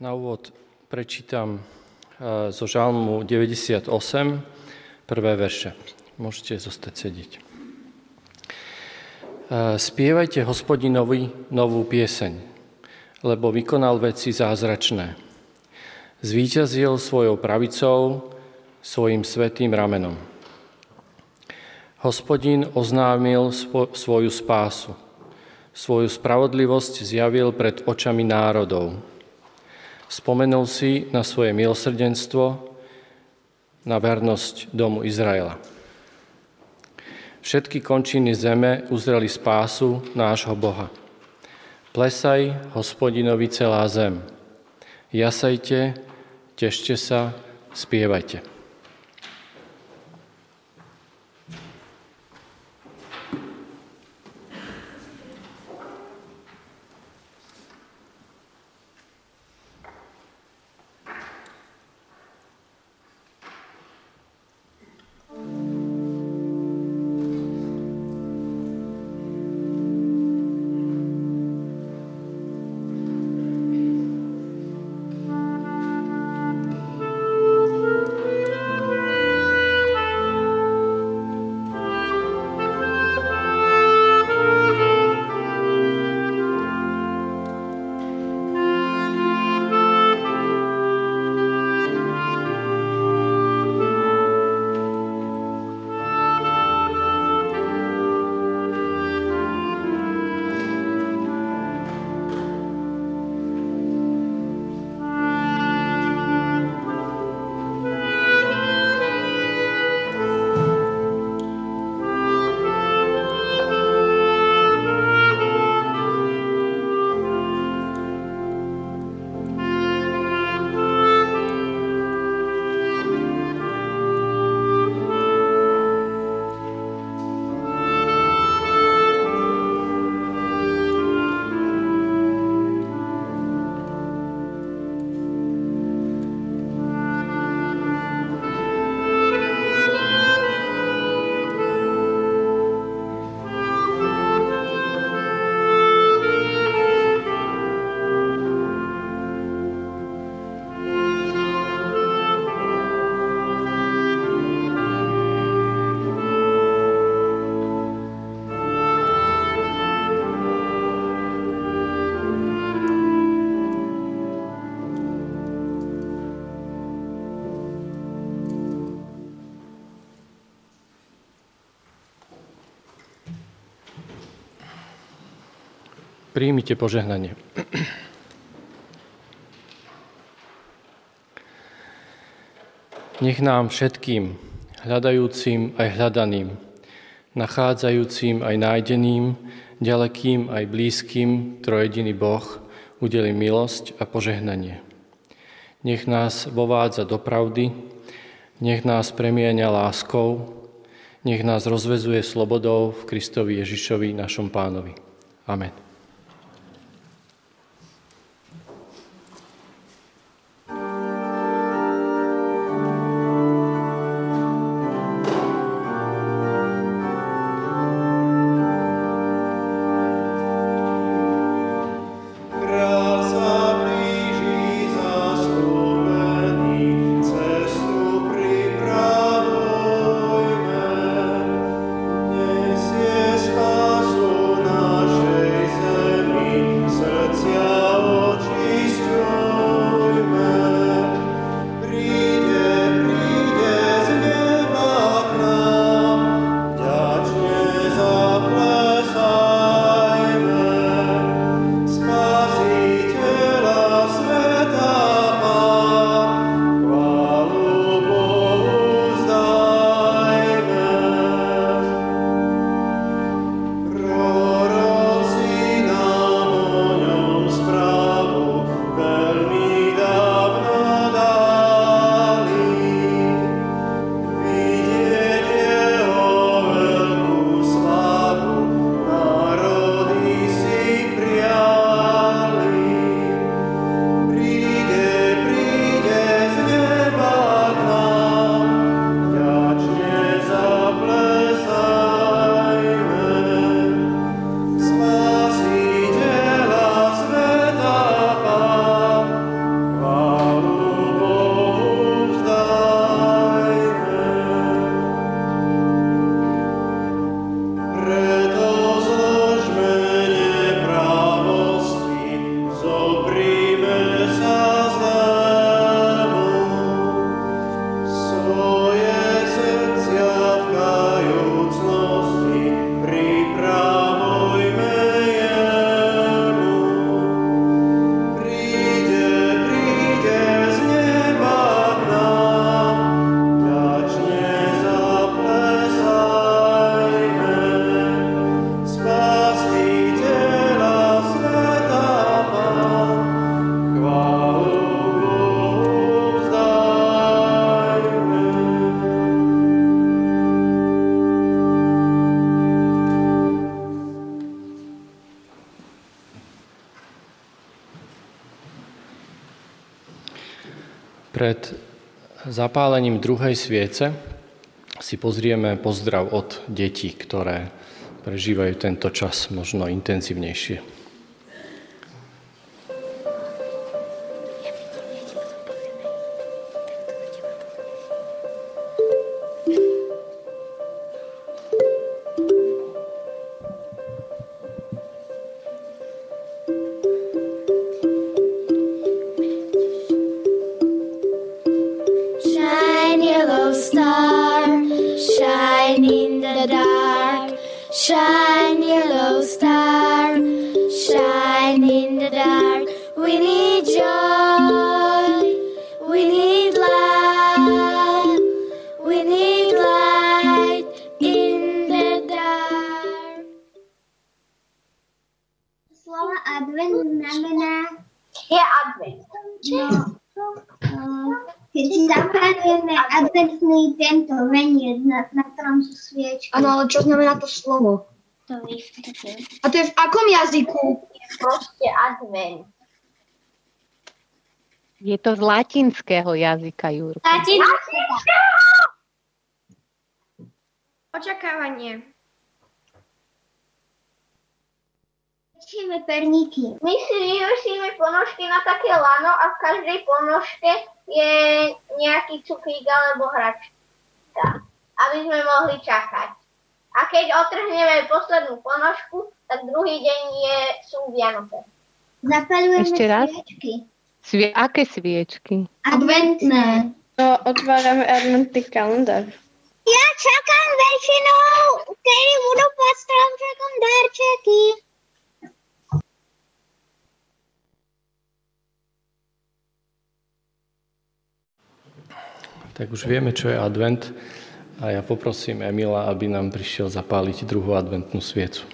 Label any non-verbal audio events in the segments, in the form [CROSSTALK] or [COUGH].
Na úvod prečítam eh, zo žalmu 98, prvé verše. Môžete zostať sedieť. Eh, spievajte hospodinovi novú pieseň, lebo vykonal veci zázračné. Zvíťazil svojou pravicou, svojim svetým ramenom. Hospodin oznámil svoju spásu. Svoju spravodlivosť zjavil pred očami národov. Spomenul si na svoje milosrdenstvo, na vernosť domu Izraela. Všetky končiny zeme uzreli spásu nášho Boha. Plesaj hospodinovi celá zem. Jasajte, tešte sa, spievajte. Príjmite požehnanie. Nech nám všetkým, hľadajúcim aj hľadaným, nachádzajúcim aj nájdeným, ďalekým aj blízkym, trojediný Boh udeli milosť a požehnanie. Nech nás vovádza do pravdy, nech nás premieňa láskou, nech nás rozvezuje slobodou v Kristovi Ježišovi, našom pánovi. Amen. Pred zapálením druhej sviece si pozrieme pozdrav od detí, ktoré prežívajú tento čas možno intenzívnejšie. Čo znamená to slovo? To A to je v akom jazyku? Proste advent. Je to z latinského jazyka, Jurko. Latinského? Očakávanie. Učíme perníky. My si vyvesíme ponožky na také lano a v každej ponožke je nejaký cukrík alebo hračka, aby sme mohli čakať. A keď otrhneme poslednú ponožku, tak druhý deň je, sú Vianoce. Zapalujeme Ešte raz? sviečky. Svie, aké sviečky? Adventné. No, otvárame adventný kalendár. Ja čakám väčšinou, kedy budú pod stromčekom darčeky. Tak už vieme, čo je advent. A ja poprosím Emila, aby nám prišiel zapáliť druhú adventnú sviecu.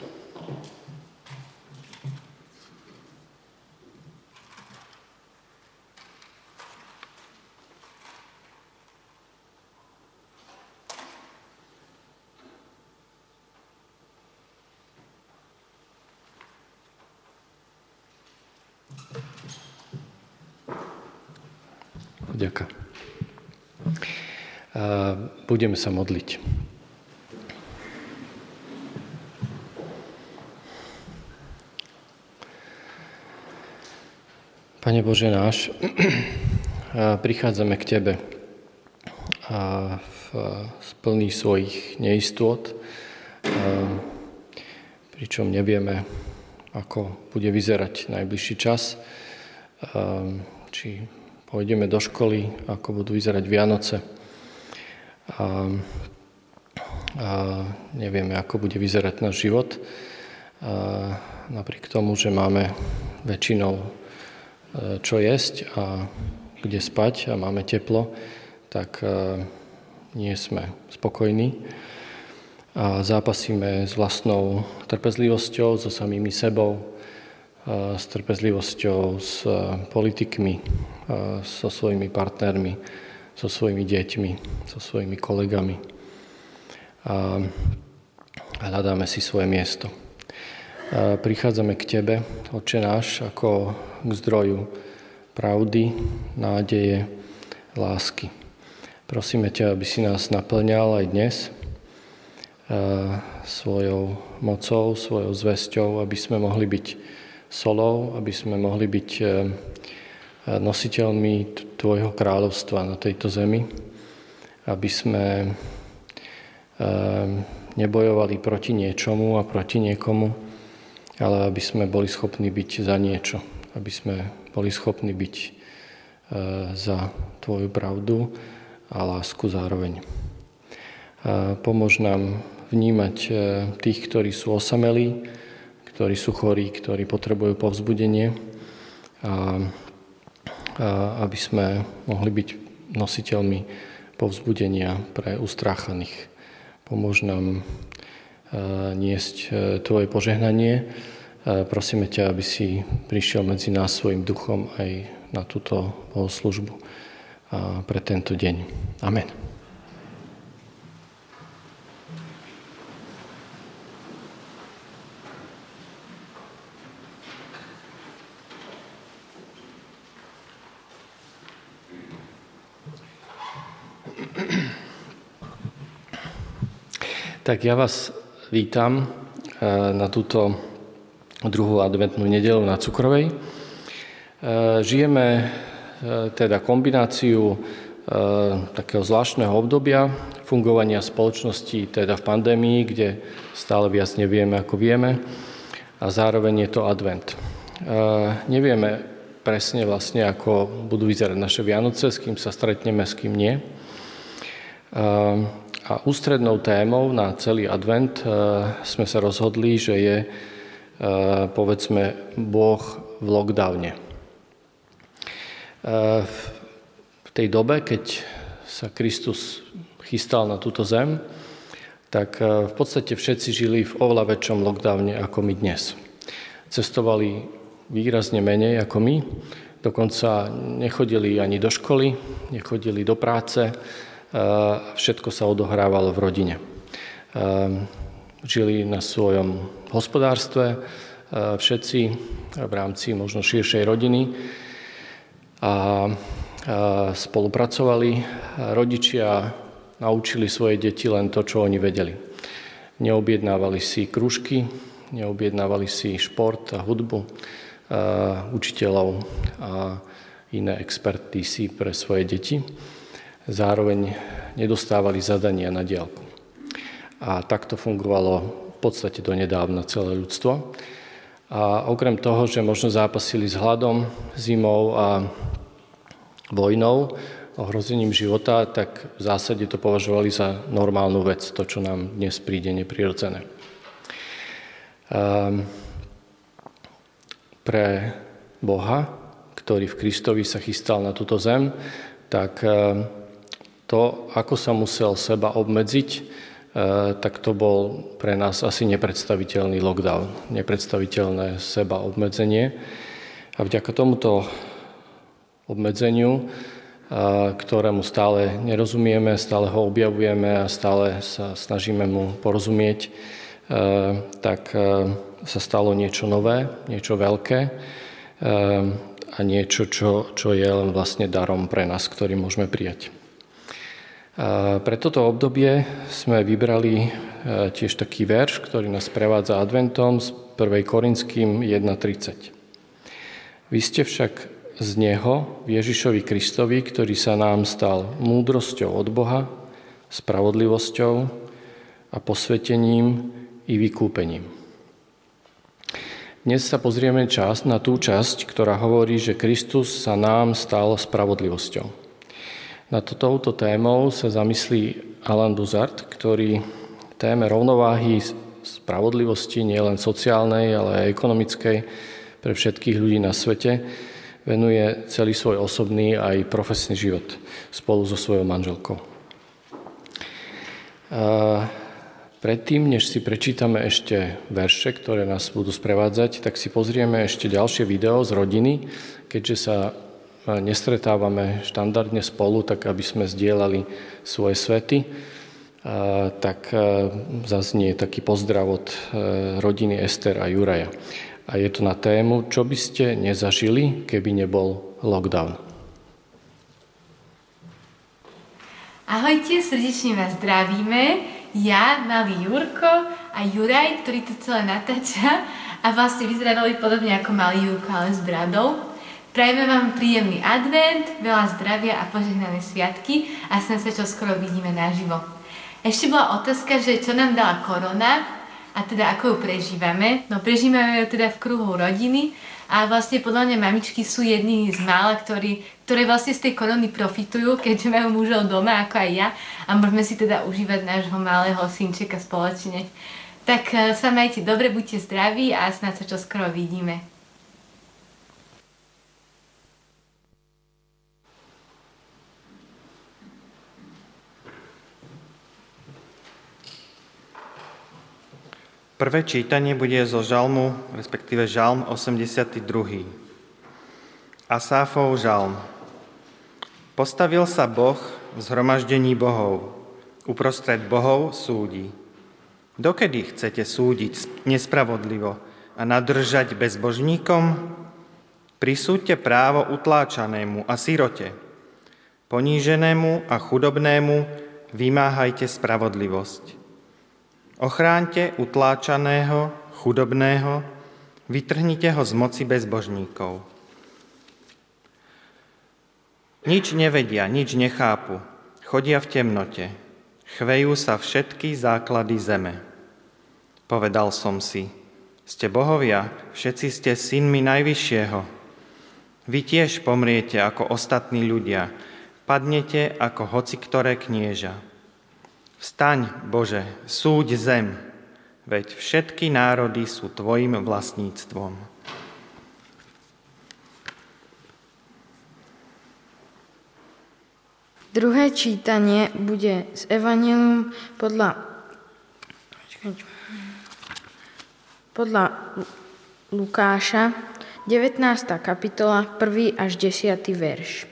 Ďakujem budeme sa modliť. Pane Bože náš, [CLEARS THROAT] prichádzame k Tebe a v plný svojich neistôt, pričom nevieme, ako bude vyzerať najbližší čas, či pôjdeme do školy, ako budú vyzerať Vianoce, a, a nevieme, ako bude vyzerať náš život. A napriek tomu, že máme väčšinou e, čo jesť a kde spať a máme teplo, tak e, nie sme spokojní a zápasíme s vlastnou trpezlivosťou, so samými sebou, s trpezlivosťou s politikmi, so svojimi partnermi so svojimi deťmi, so svojimi kolegami. A hľadáme si svoje miesto. A prichádzame k Tebe, Oče náš, ako k zdroju pravdy, nádeje, lásky. Prosíme ťa, aby si nás naplňal aj dnes svojou mocou, svojou zväzťou, aby sme mohli byť solou, aby sme mohli byť nositeľmi Tvojho kráľovstva na tejto zemi, aby sme nebojovali proti niečomu a proti niekomu, ale aby sme boli schopní byť za niečo, aby sme boli schopní byť za Tvoju pravdu a lásku zároveň. Pomôž nám vnímať tých, ktorí sú osamelí, ktorí sú chorí, ktorí potrebujú povzbudenie a aby sme mohli byť nositeľmi povzbudenia pre ustráchaných. Pomôž nám niesť e, Tvoje požehnanie. Prosíme ťa, aby si prišiel medzi nás svojim duchom aj na túto bohoslužbu pre tento deň. Amen. Tak ja vás vítam eh, na túto druhú adventnú nedelu na Cukrovej. Eh, žijeme eh, teda kombináciu takého zvláštneho obdobia fungovania spoločnosti teda v pandémii, kde stále viac nevieme, ako vieme, a zároveň je to advent. Nevieme presne vlastne, ako budú vyzerať naše Vianoce, s kým sa stretneme, s kým nie. A ústrednou témou na celý advent e, sme sa rozhodli, že je e, povedzme Boh v lockdowne. E, v tej dobe, keď sa Kristus chystal na túto zem, tak v podstate všetci žili v oveľa väčšom lockdowne ako my dnes. Cestovali výrazne menej ako my, dokonca nechodili ani do školy, nechodili do práce, všetko sa odohrávalo v rodine. Žili na svojom hospodárstve všetci v rámci možno širšej rodiny a spolupracovali. Rodičia naučili svoje deti len to, čo oni vedeli. Neobjednávali si kružky, neobjednávali si šport a hudbu, učiteľov a iné expertízy pre svoje deti zároveň nedostávali zadania na diálku. A takto fungovalo v podstate do nedávna celé ľudstvo. A okrem toho, že možno zápasili s hladom, zimou a vojnou, ohrozením života, tak v zásade to považovali za normálnu vec, to, čo nám dnes príde neprirodzené. Um, pre Boha, ktorý v Kristovi sa chystal na túto zem, tak um, to, ako sa musel seba obmedziť, e, tak to bol pre nás asi nepredstaviteľný lockdown, nepredstaviteľné seba obmedzenie. A vďaka tomuto obmedzeniu, e, ktorému stále nerozumieme, stále ho objavujeme a stále sa snažíme mu porozumieť, e, tak sa stalo niečo nové, niečo veľké a niečo, čo, čo je len vlastne darom pre nás, ktorý môžeme prijať. Pre toto obdobie sme vybrali e, tiež taký verš, ktorý nás prevádza adventom z 1. Korinským 1.30. Vy ste však z Neho, Ježišovi Kristovi, ktorý sa nám stal múdrosťou od Boha, spravodlivosťou a posvetením i vykúpením. Dnes sa pozrieme čas na tú časť, ktorá hovorí, že Kristus sa nám stal spravodlivosťou. Na touto témou sa zamyslí Alan Buzard, ktorý téme rovnováhy spravodlivosti, nielen sociálnej, ale aj ekonomickej, pre všetkých ľudí na svete, venuje celý svoj osobný aj profesný život spolu so svojou manželkou. Predtým, než si prečítame ešte verše, ktoré nás budú sprevádzať, tak si pozrieme ešte ďalšie video z rodiny, keďže sa nestretávame štandardne spolu, tak aby sme zdieľali svoje svety, tak zaznie taký pozdrav od e, rodiny Ester a Juraja. A je to na tému, čo by ste nezažili, keby nebol lockdown. Ahojte, srdečne vás zdravíme. Ja, malý Jurko a Juraj, ktorý to celé natáča a vlastne vyzerá veľmi podobne ako malý Jurko, ale s bradou. Prajeme vám príjemný advent, veľa zdravia a požehnané sviatky a snad sa čo skoro vidíme naživo. Ešte bola otázka, že čo nám dala korona a teda ako ju prežívame. No prežívame ju teda v kruhu rodiny a vlastne podľa mňa mamičky sú jedni z mála, ktorí, ktoré vlastne z tej korony profitujú, keďže majú mužov doma ako aj ja a môžeme si teda užívať nášho malého synčeka spoločne. Tak eh, sa majte dobre, buďte zdraví a snad sa čo skoro vidíme. Prvé čítanie bude zo žalmu, respektíve žalm 82. Asáfov žalm. Postavil sa Boh v zhromaždení bohov. Uprostred bohov súdi. Dokedy chcete súdiť nespravodlivo a nadržať bezbožníkom? Prisúďte právo utláčanému a sirote. Poníženému a chudobnému vymáhajte spravodlivosť. Ochráňte utláčaného, chudobného, vytrhnite ho z moci bezbožníkov. Nič nevedia, nič nechápu, chodia v temnote, chvejú sa všetky základy zeme. Povedal som si, ste bohovia, všetci ste synmi Najvyššieho. Vy tiež pomriete ako ostatní ľudia, padnete ako hoci ktoré knieža. Vstaň, Bože, súď zem, veď všetky národy sú Tvojim vlastníctvom. Druhé čítanie bude z Evangelium podľa, podľa Lukáša, 19. kapitola, 1. až 10. verš.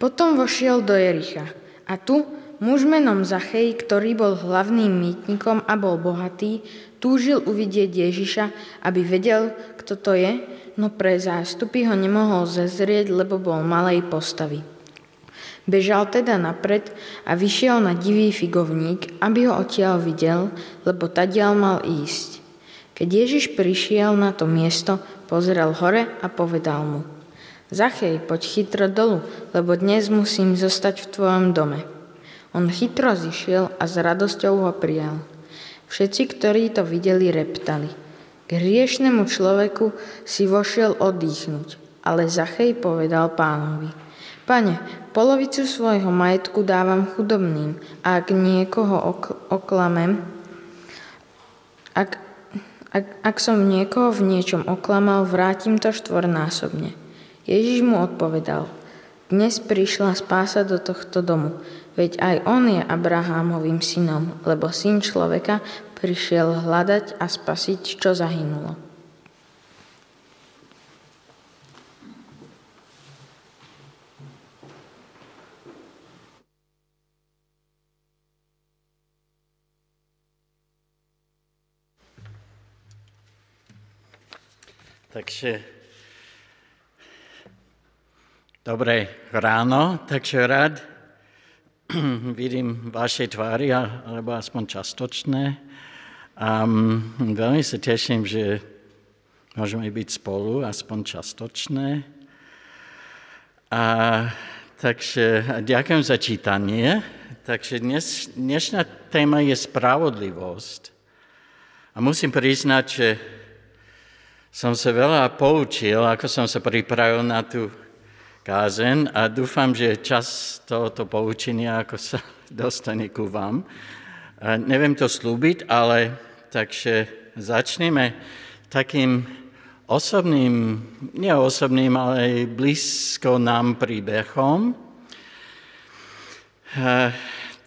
Potom vošiel do Jericha a tu Muž menom Zachej, ktorý bol hlavným mýtnikom a bol bohatý, túžil uvidieť Ježiša, aby vedel, kto to je, no pre zástupy ho nemohol zezrieť, lebo bol malej postavy. Bežal teda napred a vyšiel na divý figovník, aby ho odtiaľ videl, lebo tadiaľ mal ísť. Keď Ježiš prišiel na to miesto, pozrel hore a povedal mu Zachej, poď chytro dolu, lebo dnes musím zostať v tvojom dome. On chytro zišiel a s radosťou ho prijal. Všetci, ktorí to videli, reptali. K hriešnemu človeku si vošiel oddychnúť, ale Zachej povedal pánovi. Pane, polovicu svojho majetku dávam chudobným a ak niekoho ok- oklamem, ak, ak, ak som niekoho v niečom oklamal, vrátim to štvornásobne. Ježiš mu odpovedal, dnes prišla spása do tohto domu, Veď aj on je Abrahámovým synom, lebo syn človeka prišiel hľadať a spasiť, čo zahynulo. Takže dobré ráno, takže rád [CLEARS THROAT] vidím vaše tvári, alebo aspoň častočné. A veľmi sa teším, že môžeme byť spolu, aspoň častočné. A takže ďakujem za čítanie. Takže dnes, dnešná téma je spravodlivosť. A musím priznať, že som sa veľa poučil, ako som sa pripravil na tú kázen a dúfam, že čas tohoto poučenia ako sa [LAUGHS] dostane ku vám. Neviem to slúbiť, ale takže začneme takým osobným, nie osobným, ale blízko nám príbehom.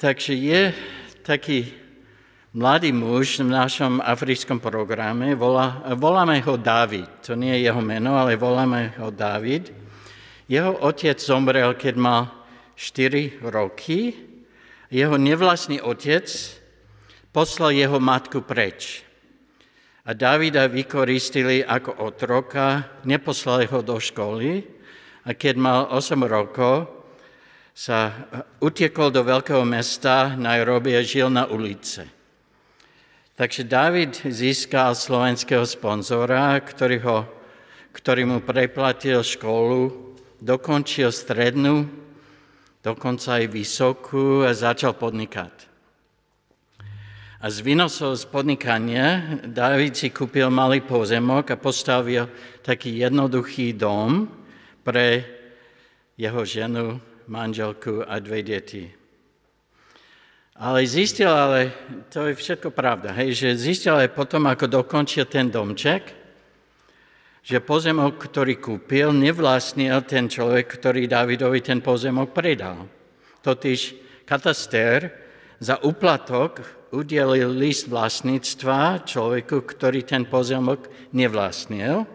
Takže je taký mladý muž v našom africkom programe, volá, voláme ho David. To nie je jeho meno, ale voláme ho David. Jeho otec zomrel, keď mal 4 roky. Jeho nevlastný otec poslal jeho matku preč. A Davida vykoristili ako otroka, neposlali ho do školy a keď mal 8 rokov, sa utiekol do veľkého mesta Nairobi a žil na ulice. Takže David získal slovenského sponzora, ktorý, ho, ktorý mu preplatil školu dokončil strednú, dokonca aj vysokú a začal podnikať. A z výnosov z podnikania David si kúpil malý pozemok a postavil taký jednoduchý dom pre jeho ženu, manželku a dve deti. Ale zistil, ale to je všetko pravda, hej, že zistil aj potom, ako dokončil ten domček, že pozemok, ktorý kúpil, nevlastnil ten človek, ktorý Davidovi ten pozemok predal. Totiž kataster za uplatok udelil list vlastníctva človeku, ktorý ten pozemok nevlastnil.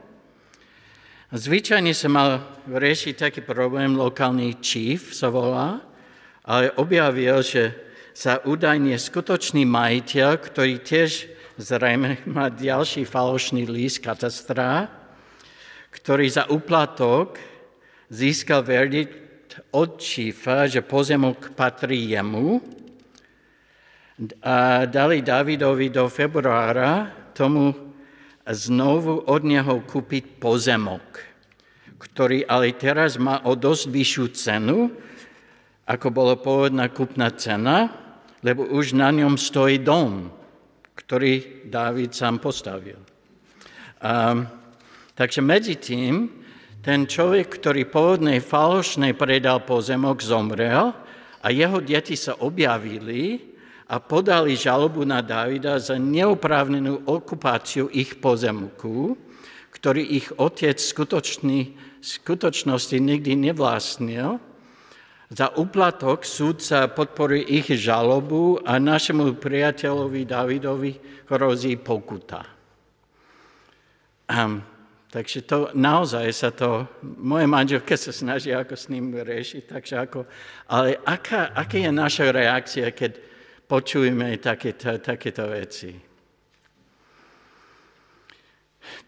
Zvyčajne sa mal riešiť taký problém, lokálny chief sa volá, ale objavil, že sa údajne skutočný majiteľ, ktorý tiež zrejme má ďalší falošný list katastra, ktorý za uplatok získal verdikt od šífa, že pozemok patrí jemu a dali Davidovi do februára tomu znovu od neho kúpiť pozemok, ktorý ale teraz má o dosť vyššiu cenu, ako bola pôvodná kúpna cena, lebo už na ňom stojí dom, ktorý Dávid sám postavil. A, takže medzi tým ten človek, ktorý pôvodnej falošnej predal pozemok, zomrel a jeho deti sa objavili a podali žalobu na Davida za neoprávnenú okupáciu ich pozemku, ktorý ich otec skutočný, skutočnosti nikdy nevlastnil. Za uplatok súdca podporuje ich žalobu a našemu priateľovi Davidovi hrozí pokuta. Um, takže to naozaj sa to, moje manželke sa snaží ako s ním riešiť, takže ako, ale aká, aká je naša reakcia, keď počujeme takéto, takéto veci.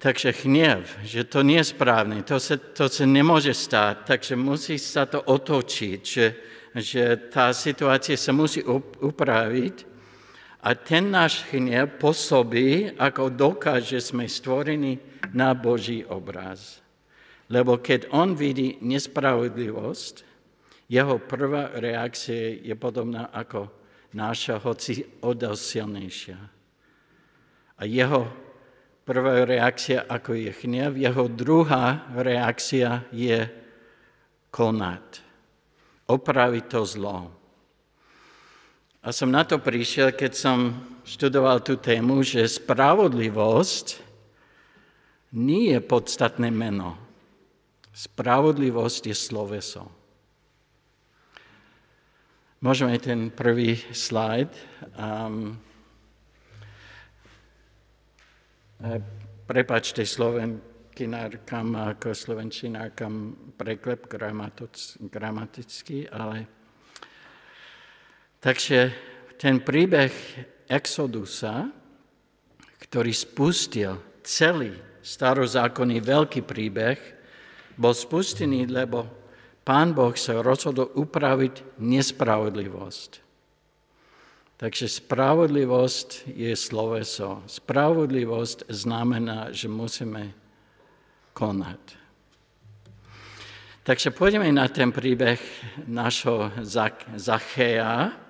Takže hnev, že to nie je správne, to sa, to sa nemôže stať, takže musí sa to otočiť, že, že tá situácia sa musí upraviť a ten náš hnev pôsobí ako dokaz, že sme stvorení na Boží obraz. Lebo keď on vidí nespravodlivosť, jeho prvá reakcia je podobná ako náša, hoci o silnejšia. A jeho prvá reakcia, ako je hnev, jeho druhá reakcia je konať. Opraviť to zlo. A som na to prišiel, keď som študoval tú tému, že spravodlivosť nie je podstatné meno. Spravodlivosť je sloveso. Môžeme ten prvý slajd. Um, prepačte slovenkinárkam ako slovenčinárkam preklep gramatický, ale... Takže ten príbeh Exodusa, ktorý spustil celý starozákonný veľký príbeh, bol spustený, lebo Pán Boh sa rozhodol upraviť nespravodlivosť. Takže spravodlivosť je sloveso. Spravodlivosť znamená, že musíme konať. Takže pôjdeme na ten príbeh našho Zachéa.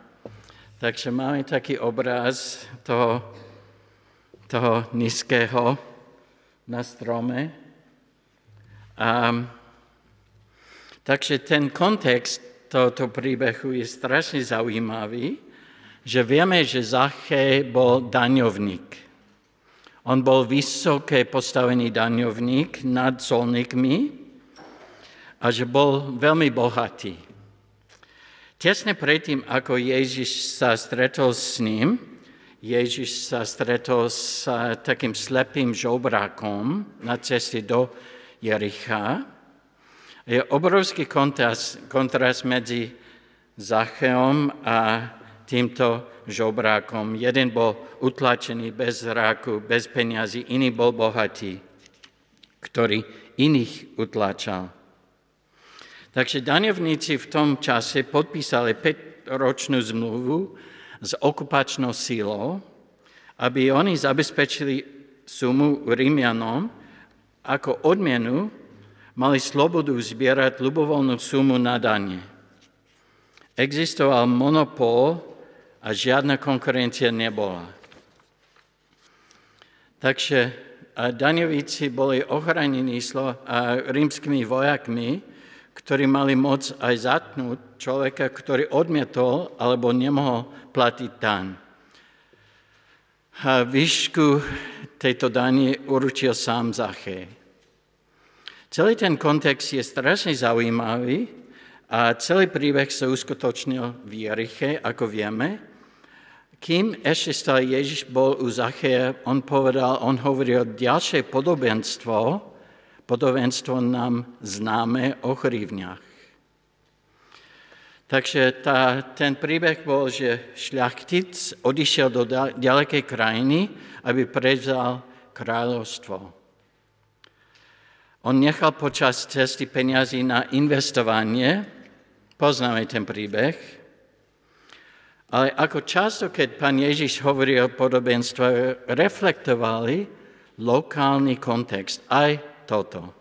Takže máme taký obraz toho, toho nízkeho na strome. A Takže ten kontext tohoto príbehu je strašne zaujímavý, že vieme, že Zachej bol daňovník. On bol vysoké postavený daňovník nad colníkmi a že bol veľmi bohatý. Tesne predtým, ako Ježiš sa stretol s ním, Ježiš sa stretol s takým slepým žobrákom na ceste do Jericha, je obrovský kontrast, kontrast medzi Zacheom a týmto žobrákom. Jeden bol utlačený bez zráku, bez peniazy, iný bol bohatý, ktorý iných utlačal. Takže daňovníci v tom čase podpísali 5-ročnú zmluvu s okupačnou sílou, aby oni zabezpečili sumu Rímianom ako odmenu mali slobodu zbierať ľubovoľnú sumu na dane. Existoval monopol a žiadna konkurencia nebola. Takže daňovíci boli ochránení rímskymi vojakmi, ktorí mali moc aj zatnúť človeka, ktorý odmietol alebo nemohol platiť daň. A výšku tejto dani určil sám Zachej. Celý ten kontext je strašne zaujímavý a celý príbeh sa uskutočnil v Jeriche, ako vieme. Kým ešte stále Ježiš bol u Zacheja, on povedal, on hovoril ďalšie podobenstvo, podobenstvo nám známe o chrívniach. Takže tá, ten príbeh bol, že šľachtic odišiel do ďalekej krajiny, aby prevzal kráľovstvo. On nechal počas cesty peniazy na investovanie, poznáme ten príbeh, Ale ako často, keď pán Ježiš hovorí o podobenstve, reflektovali lokálny kontext, aj toto.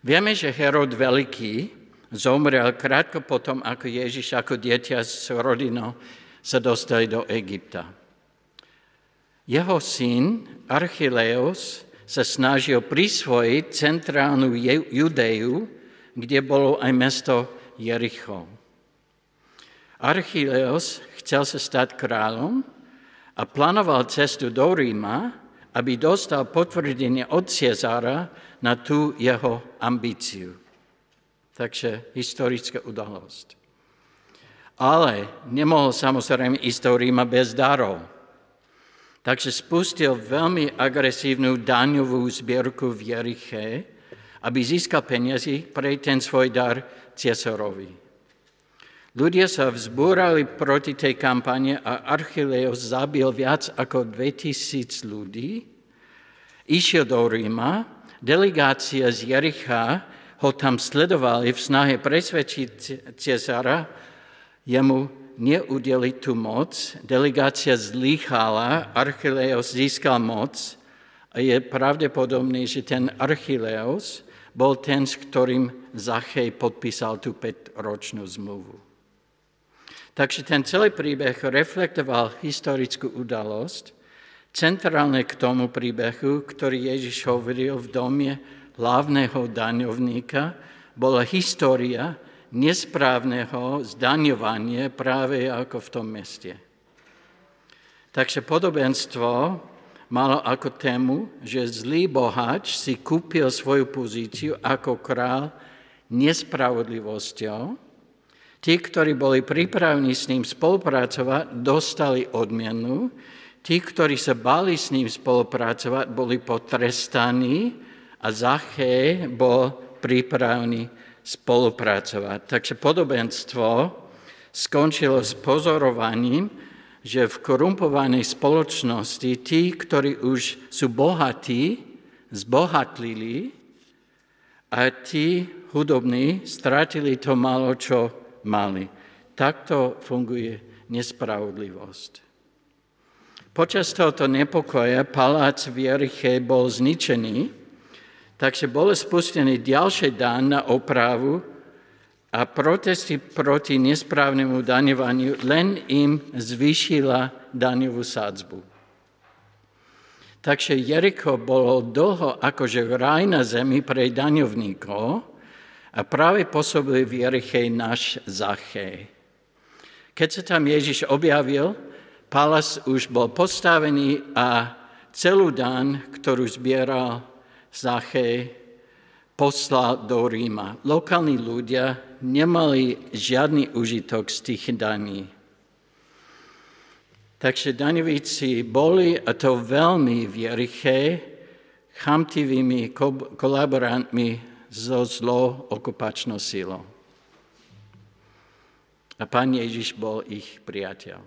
Vieme, že Herod Veľký zomrel krátko potom, ako Ježiš ako dieťa s rodinou sa dostali do Egypta. Jeho syn Archileus sa snažil prisvojiť centrálnu Judeju, kde bolo aj mesto Jericho. Archileos chcel sa stať kráľom a plánoval cestu do Ríma, aby dostal potvrdenie od Cezára na tú jeho ambíciu. Takže historická udalosť. Ale nemohol samozrejme ísť do Ríma bez darov. Takže spustil veľmi agresívnu daňovú zbierku v Jeriche, aby získal peniazy pre ten svoj dar Cesarovi. Ľudia sa vzbúrali proti tej kampane a Archileus zabil viac ako 2000 ľudí. Išiel do Ríma, delegácia z Jericha ho tam sledovali v snahe presvedčiť Cezara, jemu neudeliť tú moc. Delegácia zlýchala, Archileus získal moc a je pravdepodobné, že ten Archileus bol ten, s ktorým Zachej podpísal tú 5-ročnú zmluvu. Takže ten celý príbeh reflektoval historickú udalosť, centrálne k tomu príbehu, ktorý Ježiš hovoril v dome hlavného daňovníka, bola história nesprávneho zdaňovania práve ako v tom meste. Takže podobenstvo malo ako tému, že zlý bohač si kúpil svoju pozíciu ako král nespravodlivosťou, Tí, ktorí boli pripravení s ním spolupracovať, dostali odmienu. Tí, ktorí sa bali s ním spolupracovať, boli potrestaní a Zaché bol pripravený spolupracovať. Takže podobenstvo skončilo s pozorovaním, že v korumpovanej spoločnosti tí, ktorí už sú bohatí, zbohatlili a tí hudobní stratili to malo, čo mali. Takto funguje nespravodlivosť. Počas tohoto nepokoja palác v Jeriche bol zničený, takže bolo spustený ďalší dan na opravu a protesty proti nesprávnemu daňovaniu len im zvýšila daňovú sádzbu. Takže Jericho bolo dlho akože raj na zemi pre daňovníkov, a práve pôsobil v Jerichej náš Zachej. Keď sa tam Ježiš objavil, palas už bol postavený a celú dan, ktorú zbieral Zachej, poslal do Ríma. Lokálni ľudia nemali žiadny užitok z tých daní. Takže daňovíci boli, a to veľmi v Jeriche, chamtivými kolaborantmi so zlou okupačnou sílou. A pán Ježiš bol ich priateľ.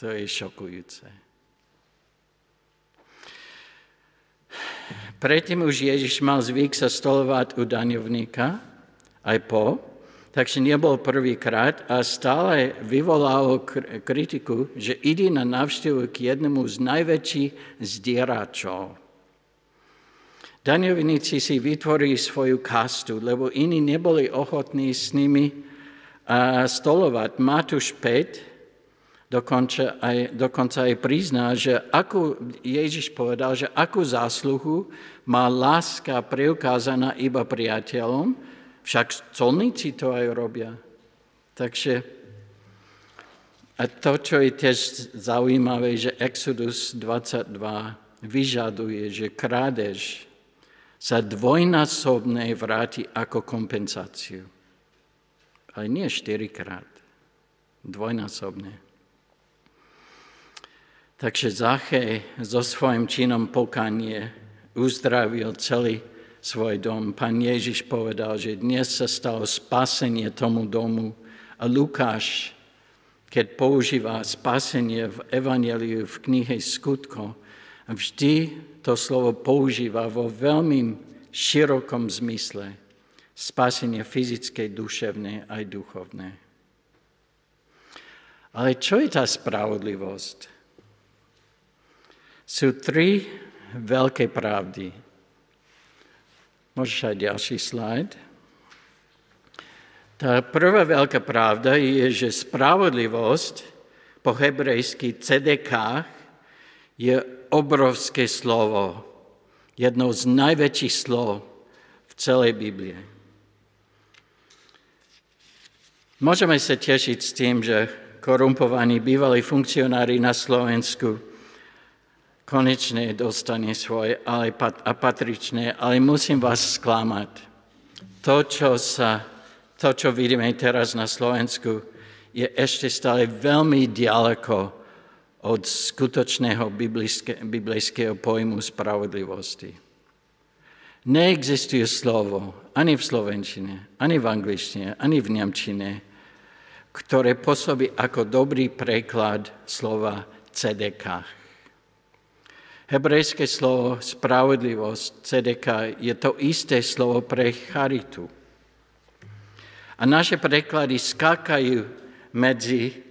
To je šokujúce. Predtým už Ježiš mal zvyk sa stolovať u daňovníka, aj po, takže nebol prvýkrát a stále vyvolalo kritiku, že ide na návštevu k jednému z najväčších zdieračov. Daňovníci si vytvorili svoju kastu, lebo iní neboli ochotní s nimi stolovať. Matúš 5 dokonca aj, dokonca aj prizná, že ako Ježiš povedal, že akú zásluhu má láska preukázaná iba priateľom, však colníci to aj robia. Takže a to, čo je tiež zaujímavé, že Exodus 22 vyžaduje, že krádež sa dvojnásobne vráti ako kompenzáciu. Ale nie štyrikrát, dvojnásobne. Takže Zachej so svojím činom pokanie uzdravil celý svoj dom. Pán Ježiš povedal, že dnes sa stalo spasenie tomu domu a Lukáš, keď používa spasenie v Evangeliu v knihe Skutko, vždy to slovo používa vo veľmi širokom zmysle. Spasenie fyzické, duševné aj duchovné. Ale čo je tá spravodlivosť? Sú tri veľké pravdy. Môžeš aj ďalší slajd. Tá prvá veľká pravda je, že spravodlivosť po hebrejsky CDK je obrovské slovo. Jedno z najväčších slov v celej Biblie. Môžeme sa tešiť s tým, že korumpovaní bývalí funkcionári na Slovensku konečne dostane svoje ale a patričné, ale musím vás sklamať. To, čo, sa, to, čo vidíme teraz na Slovensku, je ešte stále veľmi ďaleko od skutočného biblického pojmu spravodlivosti. Neexistuje slovo ani v slovenčine, ani v angličtine, ani v nemčine, ktoré pôsobí ako dobrý preklad slova CDK. Hebrejské slovo spravodlivosť, CDK, je to isté slovo pre charitu. A naše preklady skákajú medzi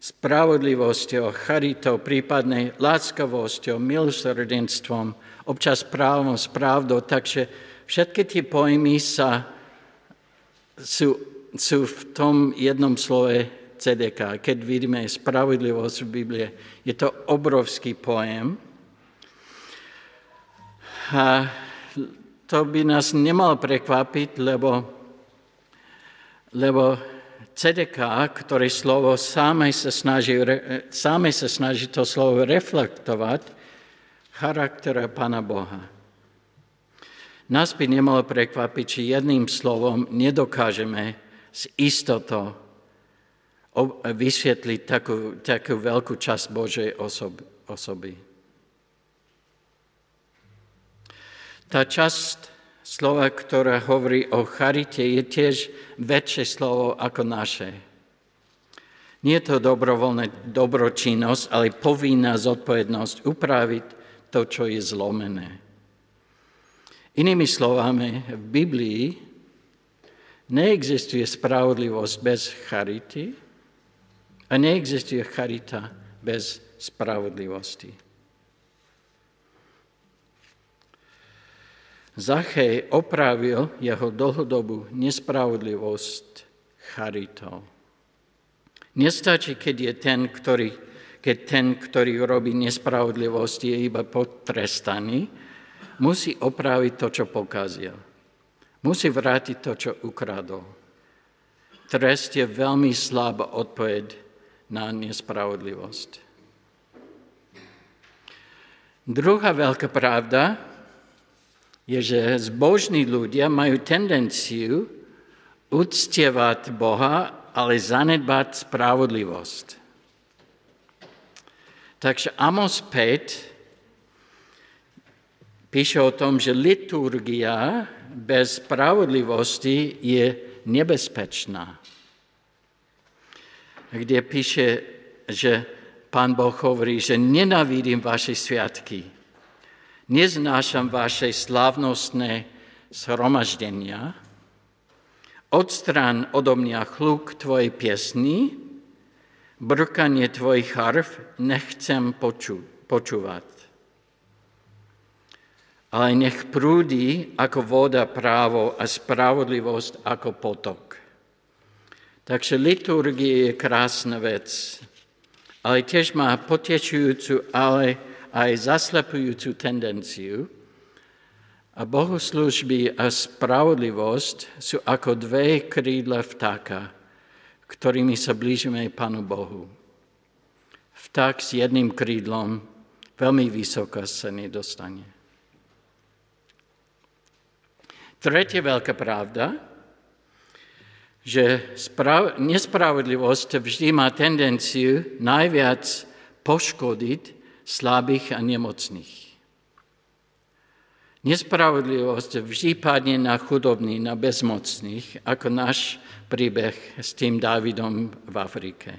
spravodlivosťou, charitou, prípadne láskavosťou, milosrdenstvom, občas právom, správdou, takže všetky tie pojmy sa, sú, sú v tom jednom slove CDK. Keď vidíme spravodlivosť v Biblie, je to obrovský pojem. A to by nás nemalo prekvapiť, lebo, lebo CDK, ktoré slovo sáme sa snaží, sáme sa snaží to slovo reflektovať, charaktera Pána Boha. Nás by nemalo prekvapiť, či jedným slovom nedokážeme s istotou vysvetliť takú, takú veľkú časť Božej osoby. Tá časť slova, ktorá hovorí o charite, je tiež väčšie slovo ako naše. Nie je to dobrovoľná dobročinnosť, ale povinná zodpovednosť upraviť to, čo je zlomené. Inými slovami, v Biblii neexistuje spravodlivosť bez charity a neexistuje charita bez spravodlivosti. Zachej opravil jeho dlhodobú nespravodlivosť charitou. Nestačí, keď je ten, ktorý keď ten, ktorý robí nespravodlivosť, je iba potrestaný, musí opraviť to, čo pokazil. Musí vrátiť to, čo ukradol. Trest je veľmi slabá odpoveď na nespravodlivosť. Druhá veľká pravda je, že zbožní ľudia majú tendenciu uctievať Boha, ale zanedbať spravodlivosť. Takže Amos 5 píše o tom, že liturgia bez spravodlivosti je nebezpečná. Kde píše, že pán Boh hovorí, že nenavidím vaše sviatky, neznášam vaše slávnostné zhromaždenia, odstrán odo mňa chluk tvojej piesny, brkanie tvojich harf nechcem poču, počúvať. Ale nech prúdi ako voda právo a spravodlivosť ako potok. Takže liturgie je krásna vec, ale tiež má potešujúcu, ale aj zaslepujúcu tendenciu. A bohoslužby a spravodlivosť sú ako dve krídla vtáka, ktorými sa blížime Pánu Bohu. Vták s jedným krídlom veľmi vysoko sa nedostane. Tretia veľká pravda, že sprav- nespravodlivosť vždy má tendenciu najviac poškodiť slabých a nemocných. Nespravodlivosť vždy padne na chudobných, na bezmocných, ako náš príbeh s tým Dávidom v Afrike.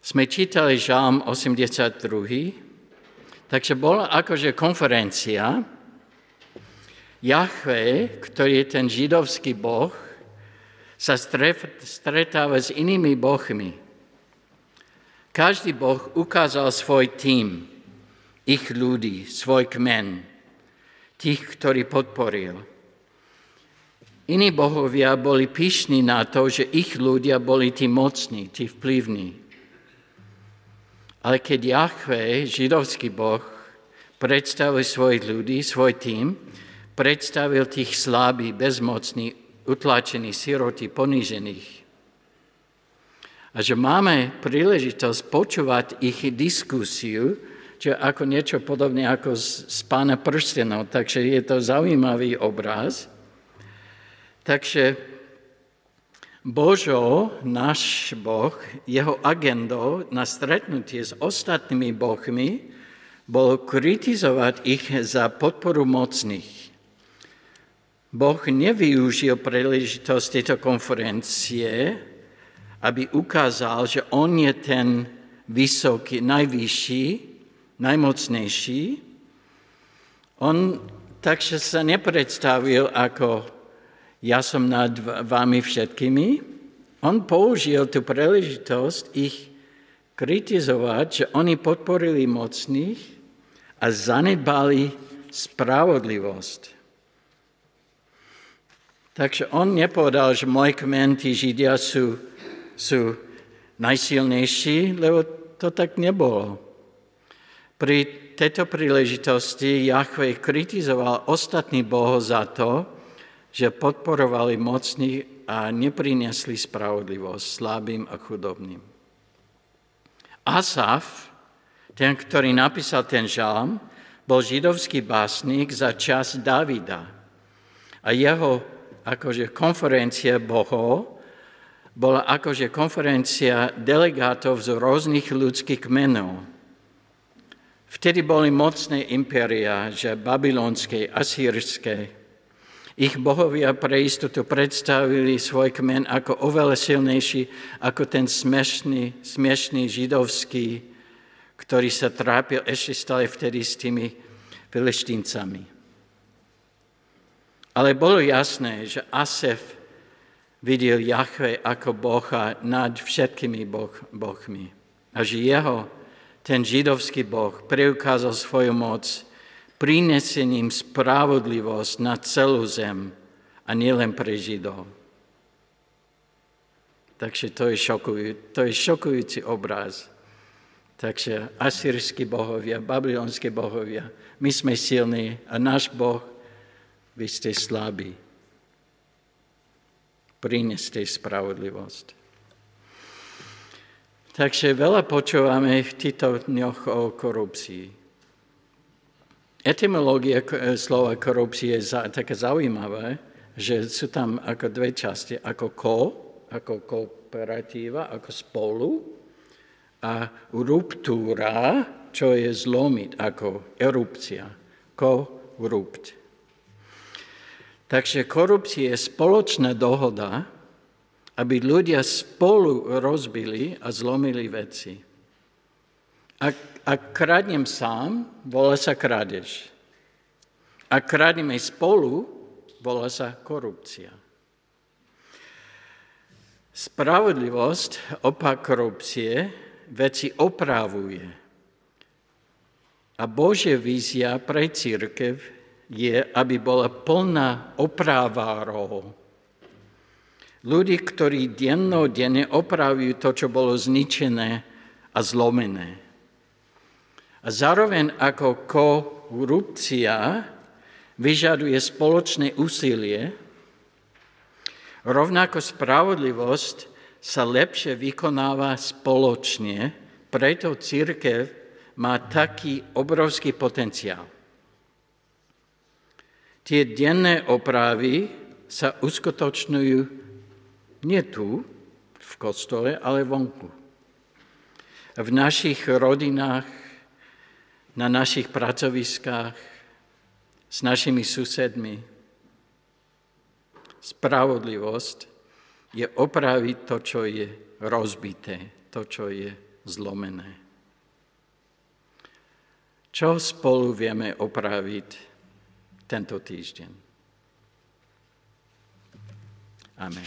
Sme čítali Žalm 82, takže bola akože konferencia. Jahve, ktorý je ten židovský boh, sa stretáva s inými bohmi. Každý boh ukázal svoj tým, ich ľudí, svoj kmen, tých, ktorí podporil. Iní bohovia boli pyšní na to, že ich ľudia boli tí mocní, tí vplyvní. Ale keď Jahve, židovský boh, predstavil svojich ľudí, svoj tým, predstavil tých slabých, bezmocných, utlačených, sirotí, ponížených. A že máme príležitosť počúvať ich diskusiu, čo ako niečo podobné ako z, z pána prstenov, takže je to zaujímavý obraz. Takže Božo, náš Boh, jeho agendou na stretnutie s ostatnými bohmi bolo kritizovať ich za podporu mocných. Boh nevyužil príležitosť tejto konferencie, aby ukázal, že on je ten vysoký, najvyšší, najmocnejší. On takže sa nepredstavil ako ja som nad vami všetkými. On použil tú príležitosť ich kritizovať, že oni podporili mocných a zanedbali spravodlivosť. Takže on nepovedal, že môj kmen, tí Židia sú, sú najsilnejší, lebo to tak nebolo. Pri tejto príležitosti Jahve kritizoval ostatní boho za to, že podporovali mocných a neprinesli spravodlivosť slabým a chudobným. Asaf, ten, ktorý napísal ten žalm, bol židovský básnik za čas Davida. A jeho akože konferencia bohov bola akože konferencia delegátov z rôznych ľudských kmenov. Vtedy boli mocné impéria, že babylonské, asýrske. Ich bohovia pre istotu predstavili svoj kmen ako oveľa silnejší ako ten smiešný, smiešný židovský, ktorý sa trápil ešte stále vtedy s tými filištíncami. Ale bolo jasné, že Asef videl Jahve ako Boha nad všetkými boh, bohmi. A že jeho, ten židovský boh, preukázal svoju moc prinesením spravodlivosť na celú zem a nielen pre Židov. Takže to je, šokujú, to je šokujúci obraz. Takže asýrsky bohovia, babylonské bohovia, my sme silní a náš Boh vy ste slabí. Prineste spravodlivosť. Takže veľa počúvame v týchto dňoch o korupcii. Etymológia slova korupcie je také zaujímavé, že sú tam ako dve časti, ako ko, ako kooperatíva, ako spolu a ruptúra, čo je zlomiť, ako erupcia. Ko-rupt. Takže korupcia je spoločná dohoda, aby ľudia spolu rozbili a zlomili veci. Ak, ak kradnem sám, volá sa krádež. Ak kradneme spolu, volá sa korupcia. Spravodlivosť, opak korupcie, veci opravuje. A Božia vízia pre církev je, aby bola plná opravárov. Ľudí, ktorí denne opravujú to, čo bolo zničené a zlomené. A zároveň ako korupcia vyžaduje spoločné úsilie, rovnako spravodlivosť sa lepšie vykonáva spoločne, preto církev má taký obrovský potenciál. Tie denné opravy sa uskutočňujú nie tu, v kostole, ale vonku. V našich rodinách, na našich pracoviskách, s našimi susedmi. Spravodlivosť je opraviť to, čo je rozbité, to, čo je zlomené. Čo spolu vieme opraviť? tento týždeň. Amen.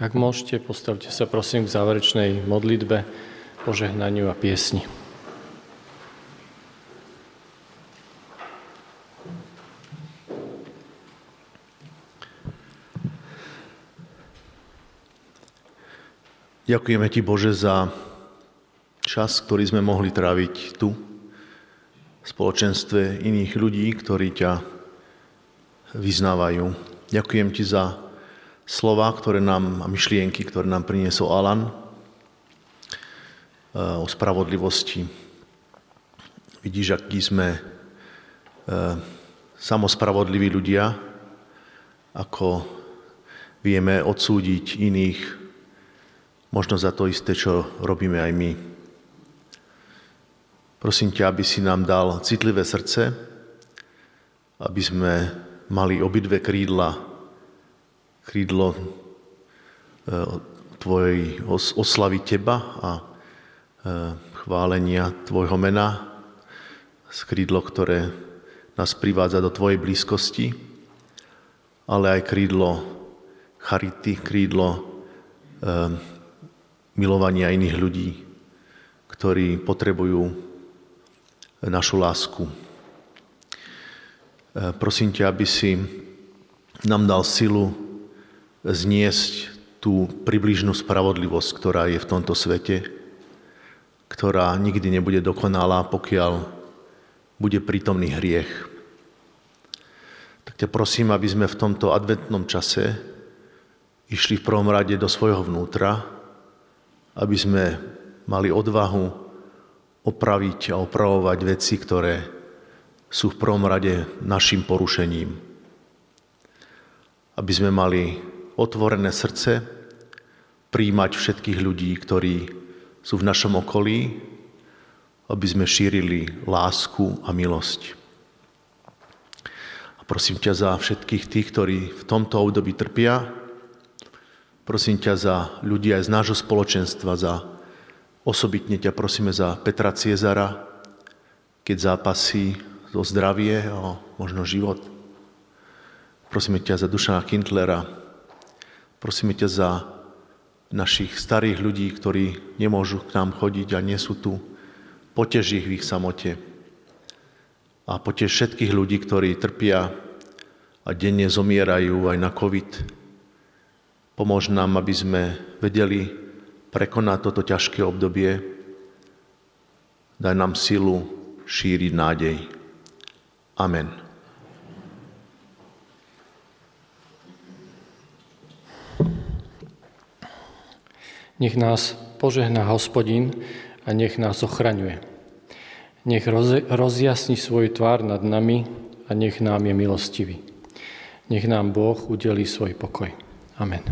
Ak môžete, postavte sa prosím k záverečnej modlitbe, požehnaniu a piesni. Ďakujeme Ti, Bože, za čas, ktorý sme mohli tráviť tu, v spoločenstve iných ľudí, ktorí ťa vyznávajú. Ďakujem Ti za slova, ktoré nám, a myšlienky, ktoré nám priniesol Alan e, o spravodlivosti. Vidíš, akí sme e, samospravodliví ľudia, ako vieme odsúdiť iných, možno za to isté, čo robíme aj my. Prosím ťa, aby si nám dal citlivé srdce, aby sme mali obidve krídla krídlo e, tvojej oslavy teba a e, chválenia tvojho mena, krídlo, ktoré nás privádza do tvojej blízkosti, ale aj krídlo charity, krídlo e, milovania iných ľudí, ktorí potrebujú našu lásku. Prosím ťa, aby si nám dal silu zniesť tú približnú spravodlivosť, ktorá je v tomto svete, ktorá nikdy nebude dokonalá, pokiaľ bude prítomný hriech. Tak ťa prosím, aby sme v tomto adventnom čase išli v prvom rade do svojho vnútra, aby sme mali odvahu opraviť a opravovať veci, ktoré sú v prvom rade našim porušením. Aby sme mali otvorené srdce, príjmať všetkých ľudí, ktorí sú v našom okolí, aby sme šírili lásku a milosť. A prosím ťa za všetkých tých, ktorí v tomto období trpia, prosím ťa za ľudí aj z nášho spoločenstva, za osobitne ťa prosíme za Petra Ciezara, keď zápasí zo zdravie a možno život. Prosíme ťa za Dušana Kindlera, Prosíme ťa za našich starých ľudí, ktorí nemôžu k nám chodiť a nie sú tu. Potež ich v ich samote. A potež všetkých ľudí, ktorí trpia a denne zomierajú aj na COVID. Pomôž nám, aby sme vedeli prekonať toto ťažké obdobie. Daj nám silu šíriť nádej. Amen. Nech nás požehná hospodin a nech nás ochraňuje. Nech rozjasní svoj tvár nad nami a nech nám je milostivý. Nech nám Boh udelí svoj pokoj. Amen.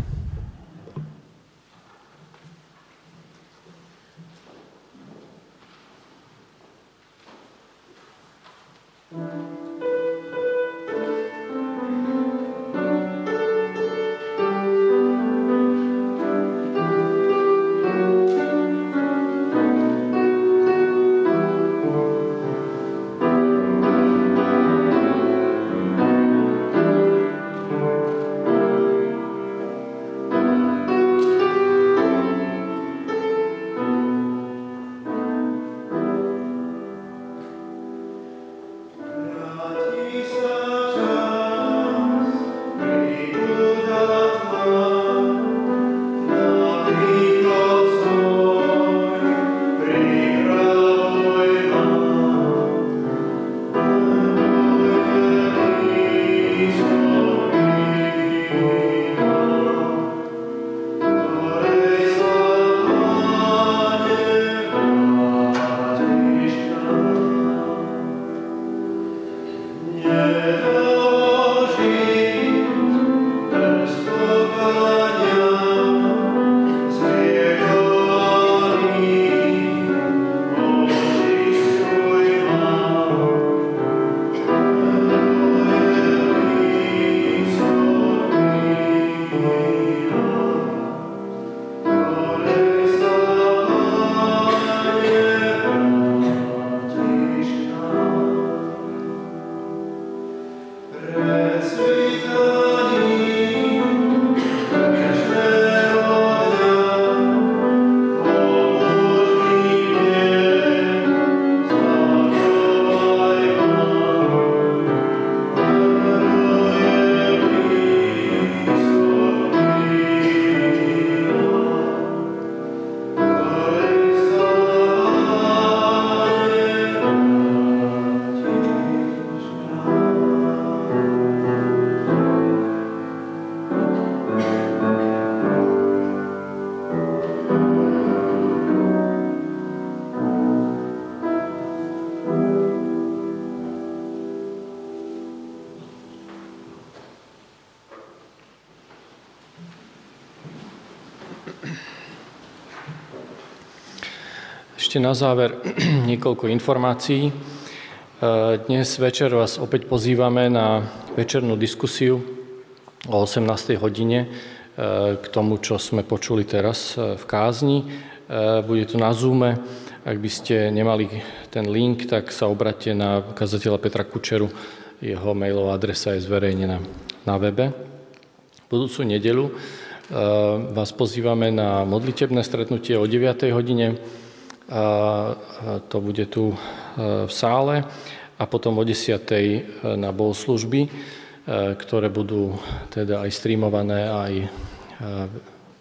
Ešte na záver [CLEARS THROAT] niekoľko informácií. Dnes večer vás opäť pozývame na večernú diskusiu o 18. hodine k tomu, čo sme počuli teraz v kázni. Bude to na Zoome. Ak by ste nemali ten link, tak sa obrate na kazateľa Petra Kučeru. Jeho mailová adresa je zverejnená na webe. Budúcu nedelu vás pozývame na modlitebné stretnutie o 9. hodine. To bude tu v sále a potom o 10. Eh, na bohoslužby, eh, ktoré budú teda aj streamované, aj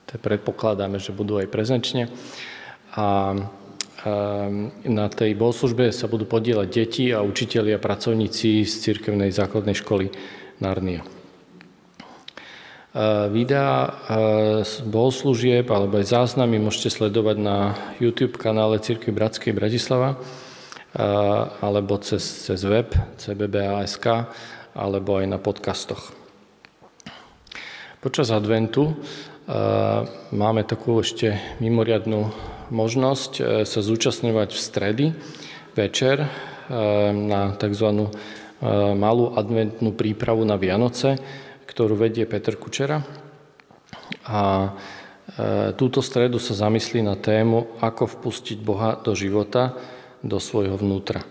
predpokladáme, že budú aj prezenčne. A na tej bohoslužbe sa budú podielať deti a učiteľi a pracovníci z cirkevnej základnej školy Narnia. Videá z bohoslúžieb alebo aj záznamy môžete sledovať na YouTube kanále Cirkvi Bratskej Bratislava alebo cez, cez web cbba.sk alebo aj na podcastoch. Počas adventu máme takú ešte mimoriadnú možnosť e, sa zúčastňovať v stredy večer e, na tzv. E, malú adventnú prípravu na Vianoce, ktorú vedie Peter Kučera. A túto stredu sa zamyslí na tému, ako vpustiť Boha do života, do svojho vnútra. E,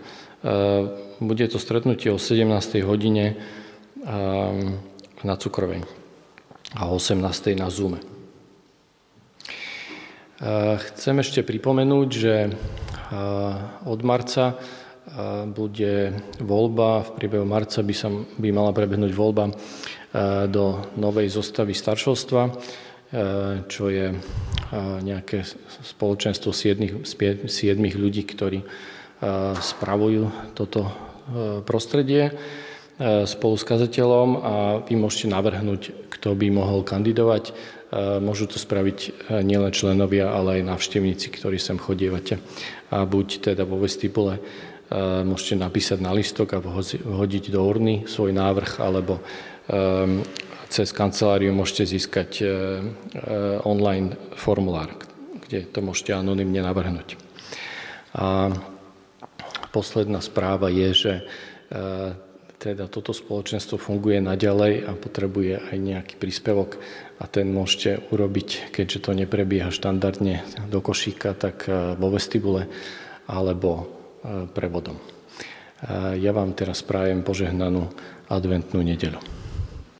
bude to stretnutie o 17. hodine e, na Cukrovej a o 18. na Zoome. E, chcem ešte pripomenúť, že od marca bude voľba, v priebehu marca by, sa, by mala prebehnúť voľba do novej zostavy staršovstva, čo je nejaké spoločenstvo siedmých ľudí, ktorí spravujú toto prostredie spolu s kazateľom a vy môžete navrhnúť, kto by mohol kandidovať. Môžu to spraviť nielen členovia, ale aj návštevníci, ktorí sem chodievate. A buď teda vo vestibule môžete napísať na listok a vhodiť do urny svoj návrh, alebo cez kanceláriu môžete získať e, e, online formulár, kde to môžete anonymne navrhnúť. A posledná správa je, že teda toto spoločenstvo funguje naďalej a potrebuje aj nejaký príspevok a ten môžete urobiť, keďže to neprebieha štandardne do košíka, tak vo vestibule alebo prevodom. Ja vám teraz prajem požehnanú adventnú nedelu.